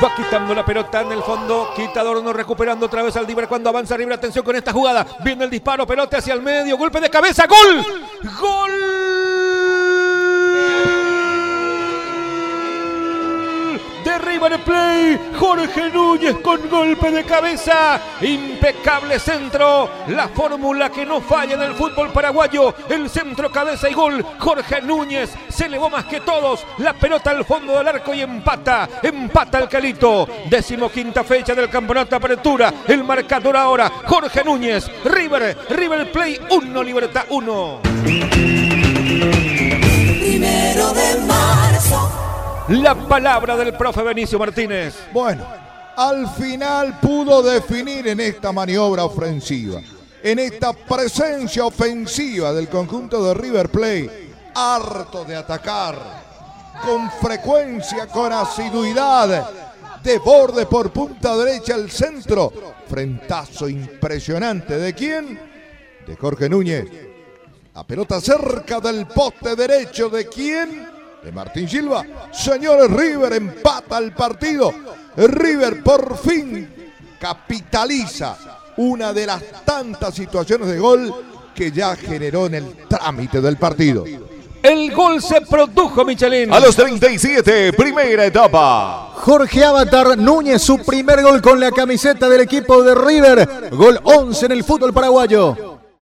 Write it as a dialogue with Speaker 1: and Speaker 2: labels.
Speaker 1: Va quitando la pelota en el fondo. Quitador no recuperando otra vez al River cuando avanza River. Atención con esta jugada. Viene el disparo. Pelota hacia el medio. Golpe de cabeza. ¡Gol! ¡Gol! De River Play. Jorge Núñez con golpe de cabeza. Impecable centro. La fórmula que no falla en el fútbol paraguayo. El centro, cabeza y gol. Jorge Núñez se elevó más que todos. La pelota al fondo del arco y empata. Empata el Calito. Décimo quinta fecha del campeonato de apertura. El marcador ahora. Jorge Núñez. River. River Play 1. Libertad 1. La palabra del profe Benicio Martínez.
Speaker 2: Bueno, al final pudo definir en esta maniobra ofensiva, en esta presencia ofensiva del conjunto de River Plate, harto de atacar, con frecuencia, con asiduidad, de borde por punta derecha al centro. Frentazo impresionante. ¿De quién? De Jorge Núñez. La pelota cerca del poste derecho. ¿De quién? De Martín Silva. Señores, River empata el partido. River por fin capitaliza una de las tantas situaciones de gol que ya generó en el trámite del partido.
Speaker 1: El gol se produjo, Michelin.
Speaker 3: A los 37, primera etapa.
Speaker 4: Jorge Avatar Núñez, su primer gol con la camiseta del equipo de River. Gol 11 en el fútbol paraguayo.